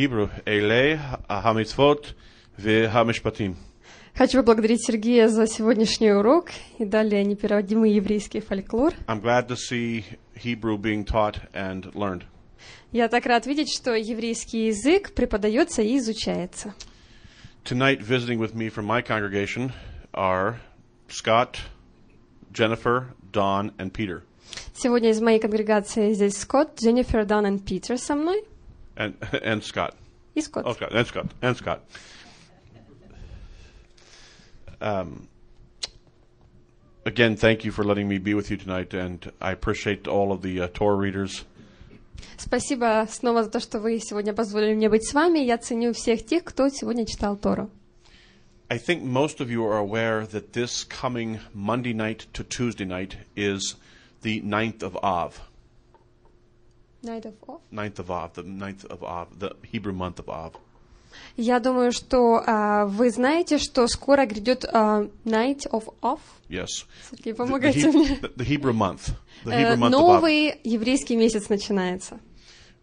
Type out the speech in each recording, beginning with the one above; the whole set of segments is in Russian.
Hebrew, Ele hamitzvot ve'hamishpatim. Хочу поблагодарить Сергея за сегодняшний урок и далее непереводимый еврейский фольклор. I'm glad to see Hebrew being taught and learned. Я так рад видеть, что еврейский язык преподается и изучается. Tonight, visiting with me from my congregation are Scott, Jennifer, Don, and Peter. Сегодня из моей конгрегации здесь Скотт, Дженнифер, Дан и Питер со мной. And, and Scott. И Скотт. Oh, Scott, and Scott, and Scott. Um, again, thank you for letting me be with you tonight, and I appreciate all of the uh, Torah readers. Спасибо снова за то, что вы сегодня позволили мне быть с вами. Я ценю всех тех, кто сегодня читал Тору. I think most of you are aware that this coming Monday night to Tuesday night is the 9th of Av. Night of Off. 9th of Av, the 9th of Av, the Hebrew month of Av. Я думаю, что а, вы знаете, что скоро грядет а, Night of Off. Yes. Сергей, The, the, помогайте He- мне. the- the Hebrew month. The Э, Hebrew month of Av. Новый еврейский месяц начинается.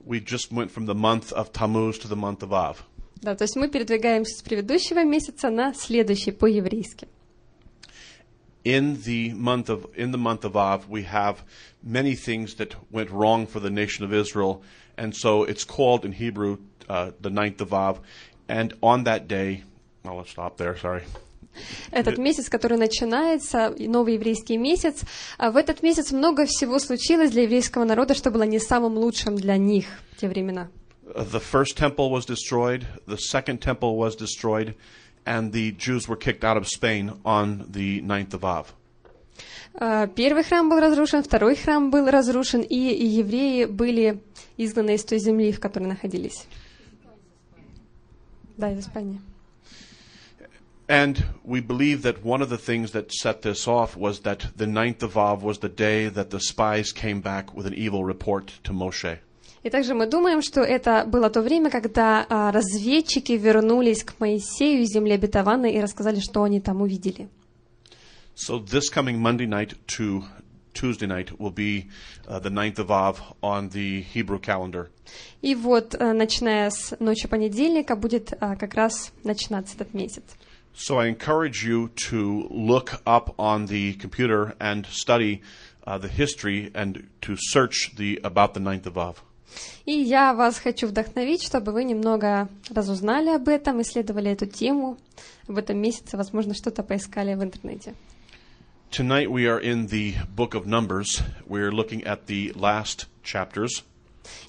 We just went from the month of Tammuz to the month of Av. Да, то есть мы передвигаемся с предыдущего месяца на следующий по-еврейски. In the month of in the month of Av, we have many things that went wrong for the nation of Israel, and so it's called in Hebrew uh, the ninth of Av. And on that day, well, let's stop there. Sorry. Этот месяц, который начинается, и новый еврейский месяц, а в этот месяц много всего случилось для еврейского народа, что было не самым лучшим для них в те времена. Uh, the first temple was destroyed, the second temple was destroyed, and the Jews were kicked out of Spain on the ninth of Av. А, Первый храм был разрушен, второй храм был разрушен, и и евреи были изгнаны из той земли, в которой находились. Да, из Испании. And we believe that one of the things that set this off was that the ninth of Av was the day that the spies came back with an evil report to Moshe. И также мы думаем, что это было то время, когда а, разведчики вернулись к Моисею из земли обетованной и рассказали, что они там увидели. So this coming Monday night to Tuesday night will be uh, the ninth of Av on the Hebrew calendar. И вот, а, начиная с ночи понедельника, будет а, как раз начинаться этот месяц. So I encourage you to look up on the computer and study uh, the history and to search the about the ninth of Av. И я вас хочу вдохновить, чтобы вы немного разузнали об этом, исследовали эту тему в этом месяце, возможно, что-то поискали в интернете. Tonight we are in the book of Numbers. We're looking at the last chapters.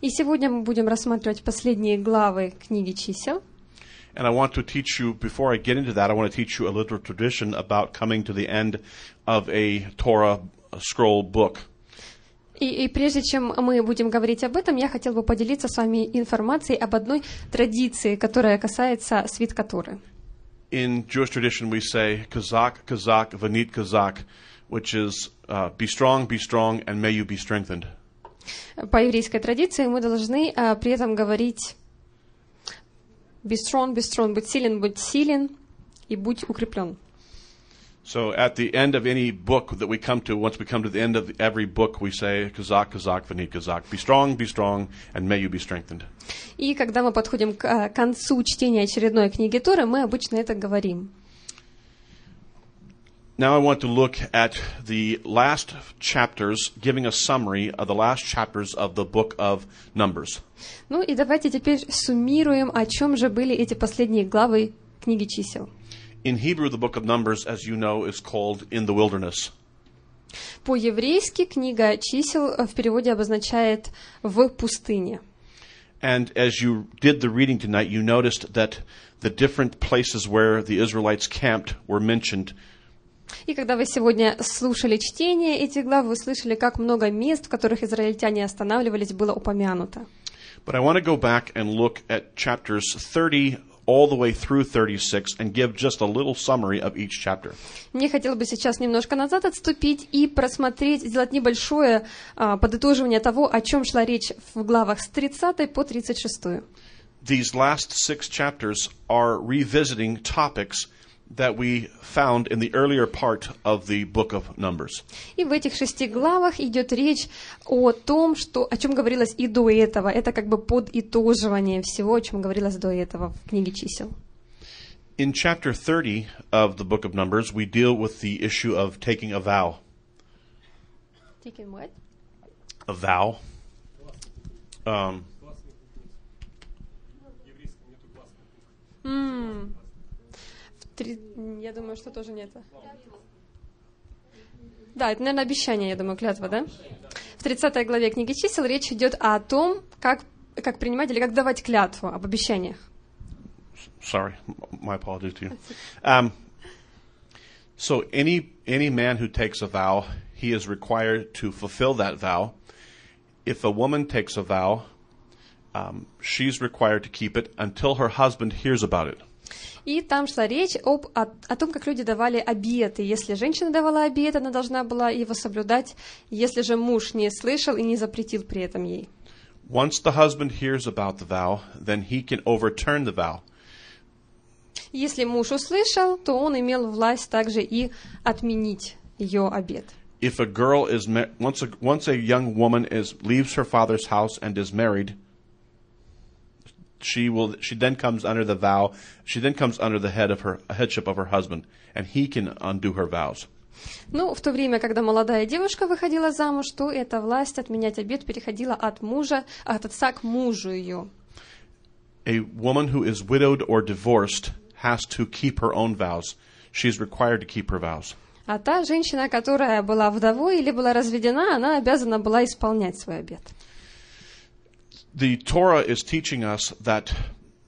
И сегодня мы будем рассматривать последние главы книги чисел. And I want to teach you, before I get into that, I want to teach you a little tradition about coming to the end of a Torah scroll book. И, и прежде чем мы будем говорить об этом, я хотел бы поделиться с вами информацией об одной традиции, которая касается свитка Торы. In Jewish tradition, we say, Kazak, Kazak, Vanit Kazak, which is, uh, be strong, be strong, and may you be strengthened. По еврейской традиции мы должны а, при этом говорить «be strong, be strong», «будь силен, будь силен» и «будь укреплен». So at the end of any book that we come to, once we come to the end of every book, we say, Kazak, Kazak, Vanit Kazak, be strong, be strong, and may you be strengthened. И когда мы подходим к а, концу чтения очередной книги Торы, мы обычно это говорим. Now I want to look at the last chapters, giving a summary of the last chapters of the book of Numbers. Ну и давайте теперь суммируем, о чем же были эти последние главы книги чисел. In Hebrew, the book of Numbers, as you know, is called In the Wilderness. По-еврейски книга чисел э, в переводе обозначает «в пустыне». And as you did the reading tonight, you noticed that the different places where the Israelites camped were mentioned. И когда вы сегодня слушали чтение этих глав, вы слышали, как много мест, в которых израильтяне останавливались, было упомянуто. But I want to go back and look at chapters 30 all the way through 36 and give just a little summary of each chapter. Мне хотелось бы сейчас немножко назад отступить и просмотреть, сделать небольшое а, подытоживание того, о чем шла речь в главах с 30 по 36. These last six chapters are revisiting topics that we found in the earlier part of the book of Numbers. И в этих шести главах идет речь о том, что, о чем говорилось и до этого. Это как бы подытоживание всего, о чем говорилось до этого в книге чисел. In chapter 30 of the book of Numbers, we deal with the issue of taking a vow. A vow. Um, М. Три- Я думаю, что тоже не это. Да, это, наверное, обещание, я думаю, клятва, да? В 30 главе книги чисел речь идет о том, как, как принимать или как давать клятву об обещаниях. sorry, my apologies to you. Um, so any any man who takes a vow, he is required to fulfill that vow. If a woman takes a vow, um, she's required to keep it until her husband hears about it. И там шла речь об, о, о том, как люди давали обеты. Если женщина давала обет, она должна была его соблюдать. Если же муж не слышал и не запретил при этом ей. Once the husband hears about the vow, then he can overturn the vow. Если муж услышал, то он имел власть также и отменить ее обет. If a girl is once a once a young woman is leaves her father's house and is married, she will she then comes under the vow she then comes under the head of her headship of her husband and he can undo her vows. Ну, в то время, когда молодая девушка выходила замуж, то эта власть отменять обет переходила от мужа, от отца к мужу ее. A woman who is widowed or divorced has to keep her own vows. She's required to keep her vows. А та женщина, которая была вдовой или была разведена, она обязана была исполнять свой обет. The Torah is teaching us that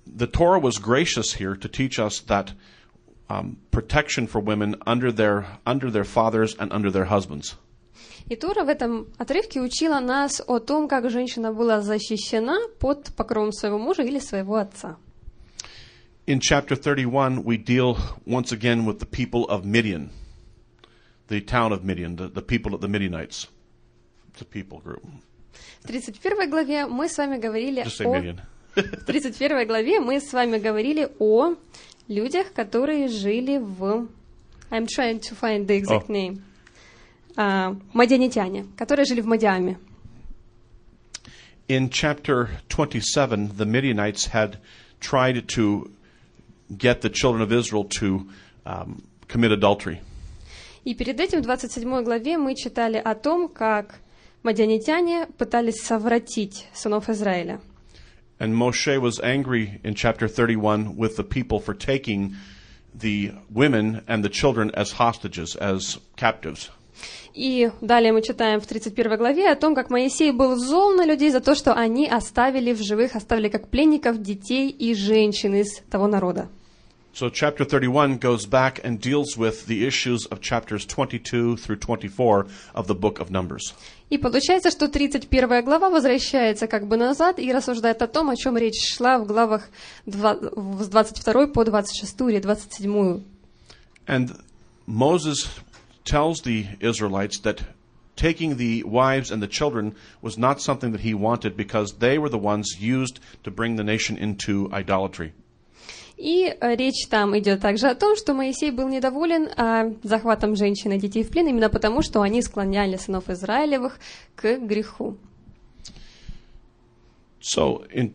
the Torah was gracious here to teach us that um, protection for women under their under their fathers and under their husbands. И Тора в этом отрывке учила нас о том, как женщина была защищена под покровом своего мужа или своего отца. In chapter 31, we deal once again with the people of Midian, the town of Midian, the, the people of the Midianites. It's a people group. В 31 главе мы с вами говорили о... В 31 главе мы с вами говорили о людях, которые жили в... I'm trying to find the exact О. name. А, мадианитяне, которые жили в Мадиаме. In chapter 27, the Midianites had tried to get the children of Israel to um, commit adultery. И перед этим в 27 главе мы читали о том, как мадианитяне пытались совратить сынов Израиля. And Moshe was angry in chapter 31 with the people for taking the women and the children as hostages, as captives. И далее мы читаем в 31 главе о том, как Моисей был зол на людей за то, что они оставили в живых, оставили как пленников детей и женщин из того народа. So chapter 31 goes back and deals with the issues of chapters 22 through 24 of the book of Numbers. И получается, что 31 глава возвращается как бы назад и рассуждает о том, о чем речь шла в главах два- с 22 по 26 или 27. And Moses tells the Israelites that taking the wives and the children was not something that he wanted because they were the ones used to bring the nation into idolatry. И э, речь там идет также о том, что Моисей был недоволен а, захватом женщин и детей в плен именно потому, что они склоняли сынов Израилевых к греху. So in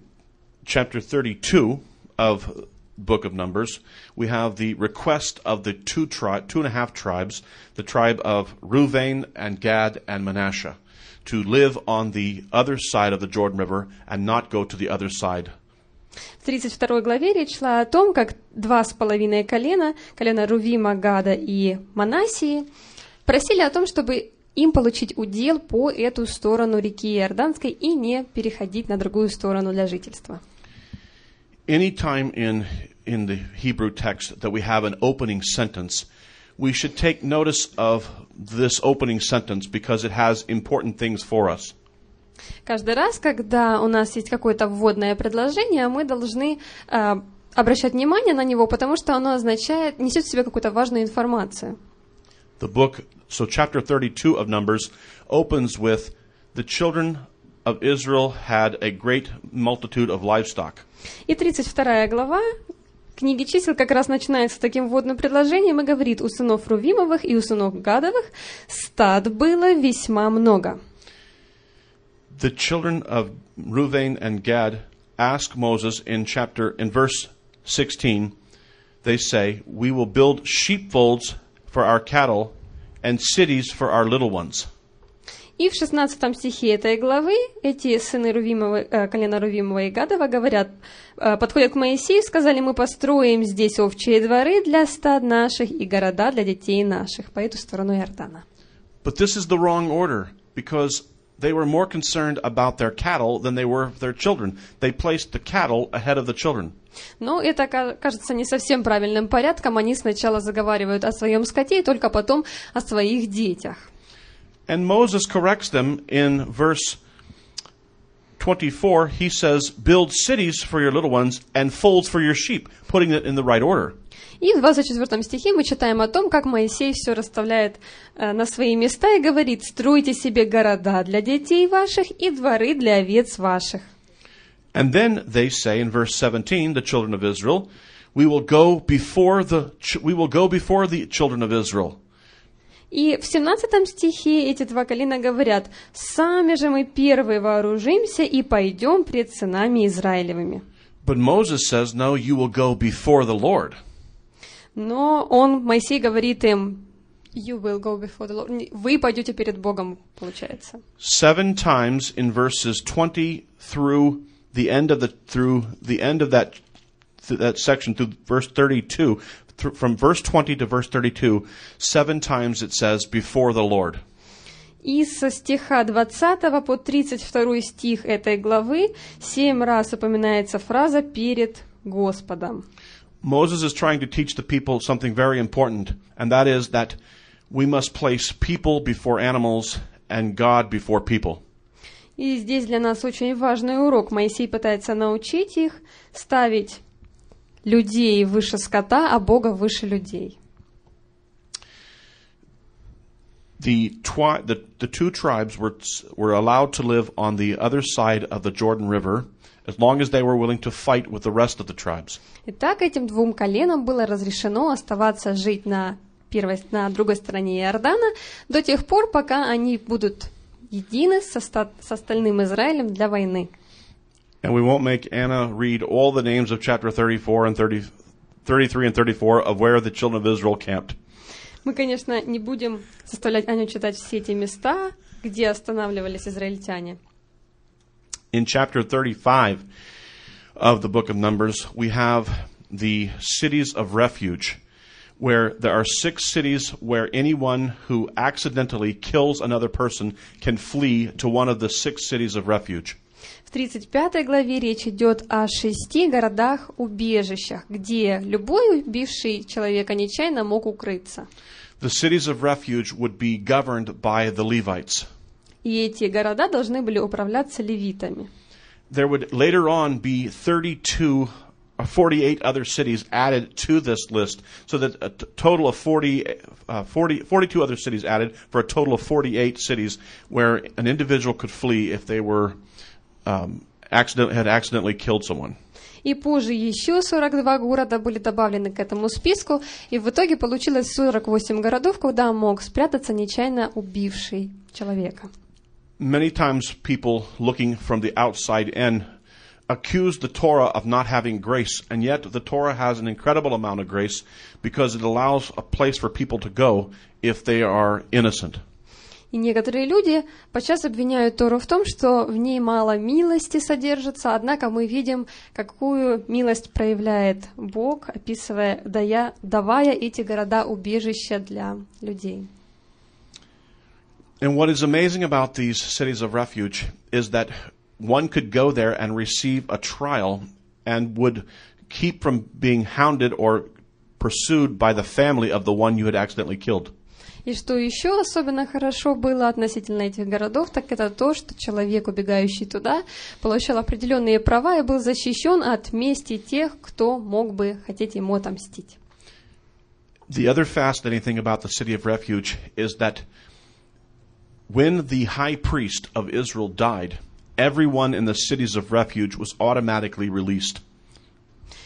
chapter 32 of book of Numbers, we have the request of the two tri- two and a half tribes, the tribe of Reuven and Gad and Manasseh, to live on the other side of the Jordan River and not go to the other side. В 32 главе речь шла о том, как два с половиной колена, колено Рувима, Гада и Манасии, просили о том, чтобы им получить удел по эту сторону реки Иорданской и не переходить на другую сторону для жительства. Any time in in the Hebrew text that we have an opening sentence, we should take notice of this opening sentence because it has important things for us. Каждый раз, когда у нас есть какое-то вводное предложение, мы должны э, обращать внимание на него, потому что оно означает, несет в себе какую-то важную информацию. The book, so chapter 32 of Numbers opens with the children of Israel had a great multitude of livestock. И 32 глава книги чисел как раз начинается с таким вводным предложением и говорит, у сынов Рувимовых и у сынов Гадовых стад было весьма много. The children of Reuven and Gad ask Moses in chapter in verse 16. They say, "We will build sheepfolds for our cattle and cities for our little ones." И в 16 стихе этой главы эти сыны Рувимова, э, колена Рувимова и Гадова говорят, э, подходят к Моисею и сказали, мы построим здесь овчие дворы для стад наших и города для детей наших по эту сторону Иордана. But this is the wrong order because they were more concerned about their cattle than they were of their children. They placed the cattle ahead of the children. Но это ка- кажется не совсем правильным порядком. Они сначала заговаривают о своем скоте, и только потом о своих детях. And Moses corrects them in verse 24. He says, Build cities for your little ones and folds for your sheep, putting it in the right order. И в 24 стихе мы читаем о том, как Моисей все расставляет э, на свои места и говорит, стройте себе города для детей ваших и дворы для овец ваших. And then they say in verse 17, the children of Israel, we will go before the we will go before the children of Israel. И в 17 стихе эти два колена говорят, «Сами же мы первые вооружимся и пойдем пред сынами Израилевыми». But Moses says, no, you will go before the Lord. Но он, Моисей говорит им, «You will go before the Lord». Вы пойдете перед Богом, получается. Seven times in verses 20 through the end of the through the end of that th- that section through verse 32 thr- from verse 20 to verse 32 seven times it says before the Lord. И со стиха 20 по 32 стих этой главы семь раз упоминается фраза «перед Господом». Moses is trying to teach the people something very important, and that is that we must place people before animals and God before people. И здесь для нас очень важный урок. Моисей пытается научить их ставить людей выше скота, а Бога выше людей. The, twi- the, the two tribes were, were allowed to live on the other side of the Jordan River as long as they were willing to fight with the rest of the tribes. Итак, этим двум коленам было разрешено оставаться жить на, первой, на другой стороне Иордана до тех пор, пока они будут едины со, с остальным Израилем для войны. And we won't make Anna read all the names of chapter 34 and 30, 33 and 34 of where the children of Israel camped. Мы, конечно, не будем заставлять Аню читать все эти места, где останавливались израильтяне. In chapter 35 of the book of Numbers, we have the cities of refuge, where there are six cities where anyone who accidentally kills another person can flee to one of the six cities of refuge. В 35 главе речь идет о шести городах-убежищах, где любой убивший человека нечаянно мог укрыться. The cities of refuge would be governed by the Levites. И эти города должны были управляться левитами. There would later on be 32 or 48 other cities added to this list, so that a total of 40, uh, 40, 42 other cities added for a total of 48 cities where an individual could flee if they were um, accident, had accidentally killed someone. И позже еще 42 города были добавлены к этому списку, и в итоге получилось 48 городов, куда мог спрятаться нечаянно убивший человека. Many times people looking from the outside in accuse the Torah of not having grace, and yet the Torah has an incredible amount of grace because it allows a place for people to go if they are innocent. И некоторые люди подчас обвиняют Тору в том, что в ней мало милости содержится, однако мы видим, какую милость проявляет Бог, описывая, дая, давая эти города убежища для людей. And what is amazing about these cities of refuge is that one could go there and receive a trial and would keep from being hounded or pursued by the family of the one you had accidentally killed. И что еще особенно хорошо было относительно этих городов, так это то, что человек, убегающий туда, получал определенные права и был защищен от мести тех, кто мог бы хотеть ему отомстить. The other fascinating thing about the city of refuge is that when the high priest of Israel died, everyone in the cities of refuge was automatically released.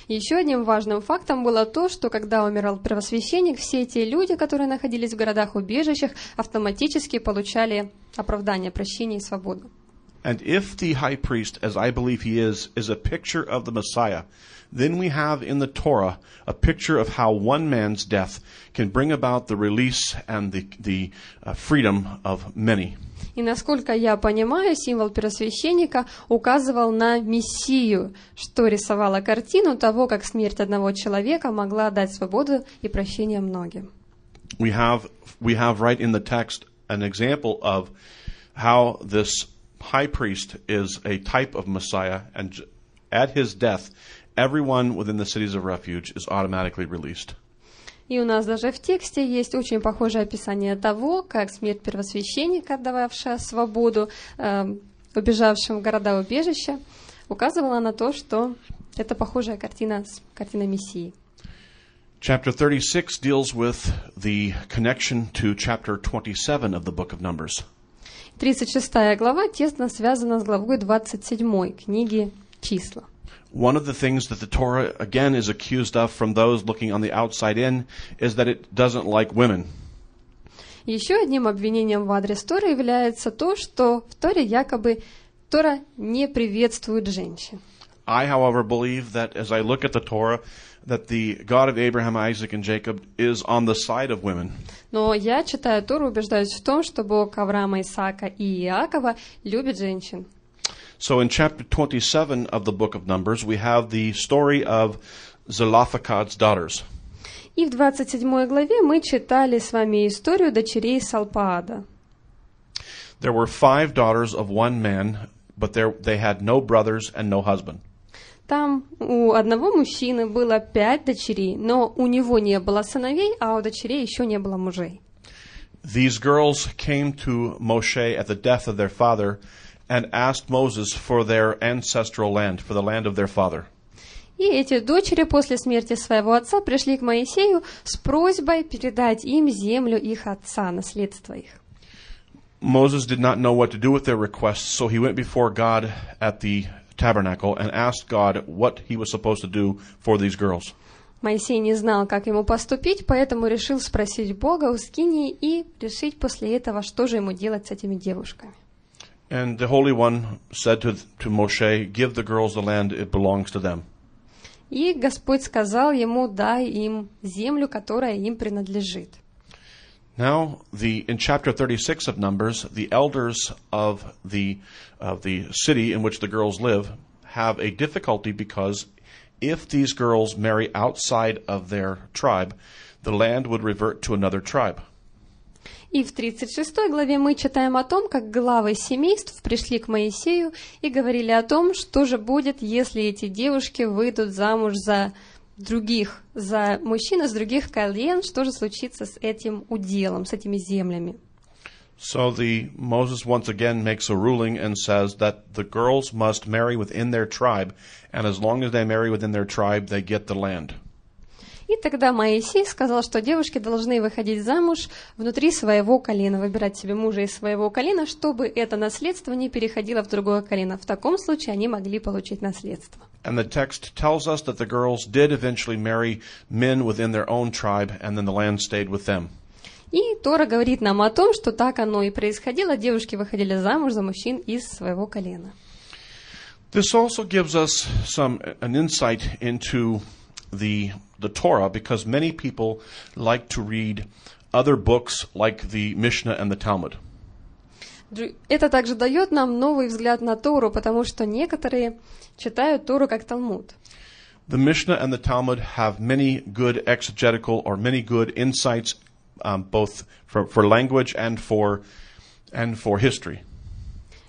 Еще одним важным фактом было то, что когда умирал первосвященник, все эти люди, которые находились в городах-убежищах, автоматически получали оправдание, прощение и свободу. And if the high priest, as I believe he is, is a picture of the Messiah, then we have in the Torah a picture of how one man's death can bring about the release and the, the uh, freedom of many. И насколько я понимаю, символ первосвященника указывал на Мессию, что рисовало картину того, как смерть одного человека могла дать свободу и прощение многим. We have, we have right in the text an example of how this high priest is a type of Messiah, and j- at his death, everyone within the cities of refuge is automatically released. И у нас даже в тексте есть очень похожее описание того, как смерть первосвященника, дававшая свободу э, убежавшим в города-убежища, указывала на то, что это похожая картина с картиной Мессии. Chapter 36 deals with the connection to chapter 27 of the book of Numbers. 36 глава тесно связана с главой 27 книги «Числа». One of the things that the Torah again is accused of from those looking on the outside in is that it doesn't like women. Еще одним обвинением в адрес Торы является то, что в Торе якобы Тора не приветствует женщин. I, however, believe that as I look at the Torah, that the God of Abraham, Isaac, and Jacob is on the side of women. Но я, читая Тору, убеждаюсь в том, что Бог Авраама, Исаака и Иакова любит женщин. So in chapter 27 of the book of Numbers, we have the story of Zelophehad's daughters. И в 27 главе мы читали с вами историю дочерей Салпаада. There were five daughters of one man, but there, they had no brothers and no husband. Там у одного мужчины было пять дочерей, но у него не было сыновей, а у дочерей еще не было мужей. These girls came to Moshe at the death of their father and asked Moses for their ancestral land, for the land of their father. И эти дочери после смерти своего отца пришли к Моисею с просьбой передать им землю их отца, наследство их. Moses did not know what to do with their requests, so he went before God at the tabernacle and asked God what he was supposed to do for these girls. Моисей не знал, как ему поступить, поэтому решил спросить Бога у Скинии и решить после этого, что же ему делать с этими девушками. And the Holy One said to, to Moshe, Give the girls the land, it belongs to them. И Господь сказал ему, дай им землю, которая им принадлежит. Now, the, in chapter 36 of Numbers, the elders of the, of the city in which the girls live have a difficulty because if these girls marry outside of their tribe, the land would revert to another tribe. И в 36 главе мы читаем о том, как главы семейств пришли к Моисею и говорили о том, что же будет, если эти девушки выйдут замуж за других, за мужчин из других колен, что же случится с этим уделом, с этими землями. So the Moses once again makes a ruling and says that the girls must marry within their tribe, and as long as they marry within their tribe, they get the land. И тогда Моисей сказал, что девушки должны выходить замуж внутри своего колена, выбирать себе мужа из своего колена, чтобы это наследство не переходило в другое колено. В таком случае они могли получить наследство. And the text tells us that the girls did eventually marry men within their own tribe, and then the land stayed with them. И Тора говорит нам о том, что так оно и происходило. Девушки выходили замуж за мужчин из своего колена. This also gives us some an insight into the the Torah because many people like to read other books like the Mishnah and the Talmud. Дру- Это также дает нам новый взгляд на Тору, потому что некоторые читают Тору как Талмуд. The Mishnah and the Talmud have many good exegetical or many good insights, um, both for, for language and for and for history.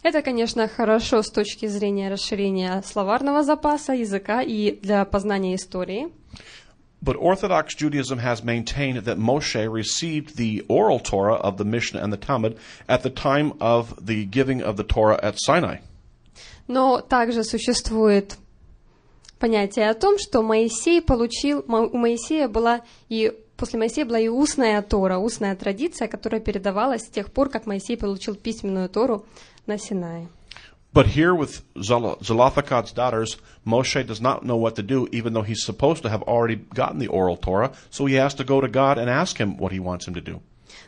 Это, конечно, хорошо с точки зрения расширения словарного запаса, языка и для познания истории. But Orthodox Judaism has maintained that Moshe received the oral Torah of the Mishnah and the Talmud at the time of the giving of the Torah at Sinai. Но также существует понятие о том, что Моисей получил, у Моисея была и после Моисея была и устная Тора, устная традиция, которая передавалась с тех пор, как Моисей получил письменную Тору на Синае. But here with Zelo- Zelophehad's daughters, Moshe does not know what to do, even though he's supposed to have already gotten the oral Torah. So he has to go to God and ask him what he wants him to do.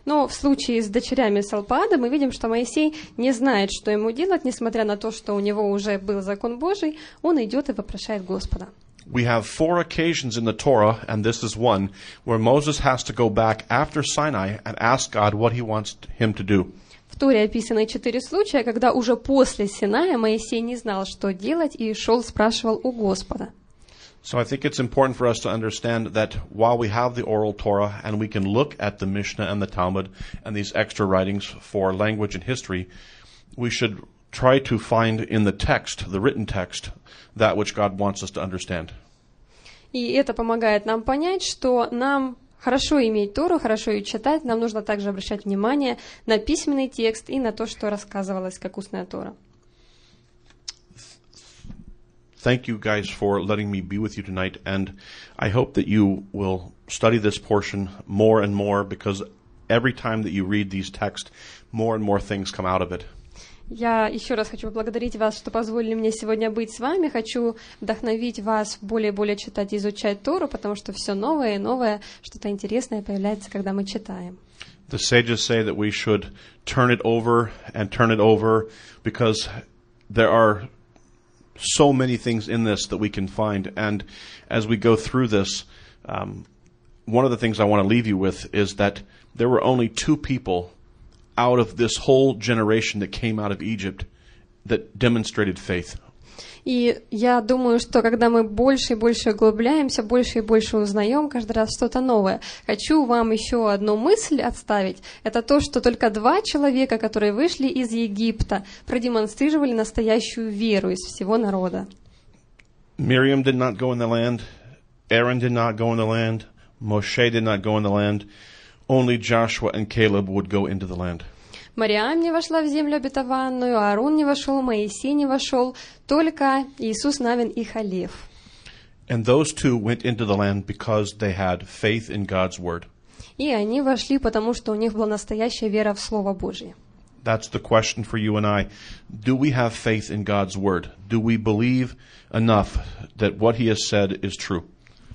Но в случае с дочерями Салпада мы видим, что Моисей не знает, что ему делать, несмотря на то, что у него уже был закон Божий, он идет и вопрошает Господа. We have four occasions in the Torah, and this is one, where Moses has to go back after Sinai and ask God what he wants him to do. В Торе описаны четыре случая, когда уже после Синая Моисей не знал, что делать, и шел спрашивал у Господа. So I think it's important for us to understand that while we have the oral Torah and we can look at the Mishnah and the Talmud and these extra writings for language and history, we should try to find in the text, the written text, that which God wants us to understand. И это помогает нам понять, что нам хорошо иметь Тору, хорошо ее читать, нам нужно также обращать внимание на письменный текст и на то, что рассказывалось как устная Тора. Thank you guys for letting me be with you tonight, and I hope that you will study this portion more and more because every time that you read these texts, more and more things come out of it. Я еще раз хочу поблагодарить вас, что позволили мне сегодня быть с вами. Хочу вдохновить вас более и более читать и изучать Тору, потому что все новое и новое, что-то интересное появляется, когда мы читаем. The sages say that we should turn it over and turn it over because there are so many things in this that we can find. And as we go through this, um, one of the things I want to leave you with is that there were only two people out of this whole generation that came out of Egypt that demonstrated faith. И я думаю, что когда мы больше и больше углубляемся, больше и больше узнаем каждый раз что-то новое. Хочу вам еще одну мысль отставить. Это то, что только два человека, которые вышли из Египта, продемонстрировали настоящую веру из всего народа. Miriam did not go in the land, Aaron did not go in the land, Moshe did not go in the land. Only Joshua and Caleb would go into the land. Мариам не вошла в землю обетованную, Аарон не вошел, Моисей не вошел, только Иисус Навин и Халев. And those two went into the land because they had faith in God's word. И они вошли, потому что у них была настоящая вера в Слово Божье. That's the question for you and I. Do we have faith in God's word? Do we believe enough that what he has said is true?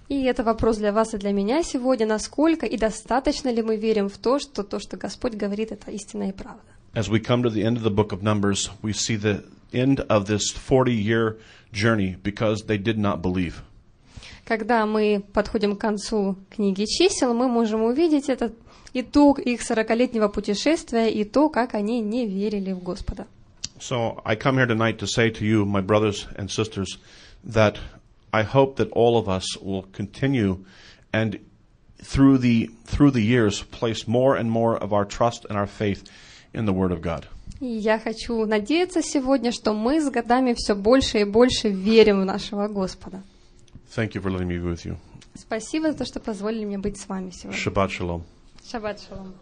И это вопрос для вас и для меня сегодня, насколько и достаточно ли мы верим в то, что то, что Господь говорит, это истина и правда. As we come to the end of the book of Numbers, we see the end of this 40 year journey because they did not believe. Когда мы подходим к концу книги чисел, мы можем увидеть этот итог их сорокалетнего путешествия и то, как они не верили в Господа. So I come here tonight to say to you, my brothers and sisters, that I hope that all of us will continue and through the through the years place more and more of our trust and our faith in the Word of God. И я хочу надеяться сегодня, что мы с годами все больше и больше верим в нашего Господа. Thank you for letting me be with you. Спасибо за то, что позволили мне быть с вами сегодня. Shabbat shalom. Шаббат шалом.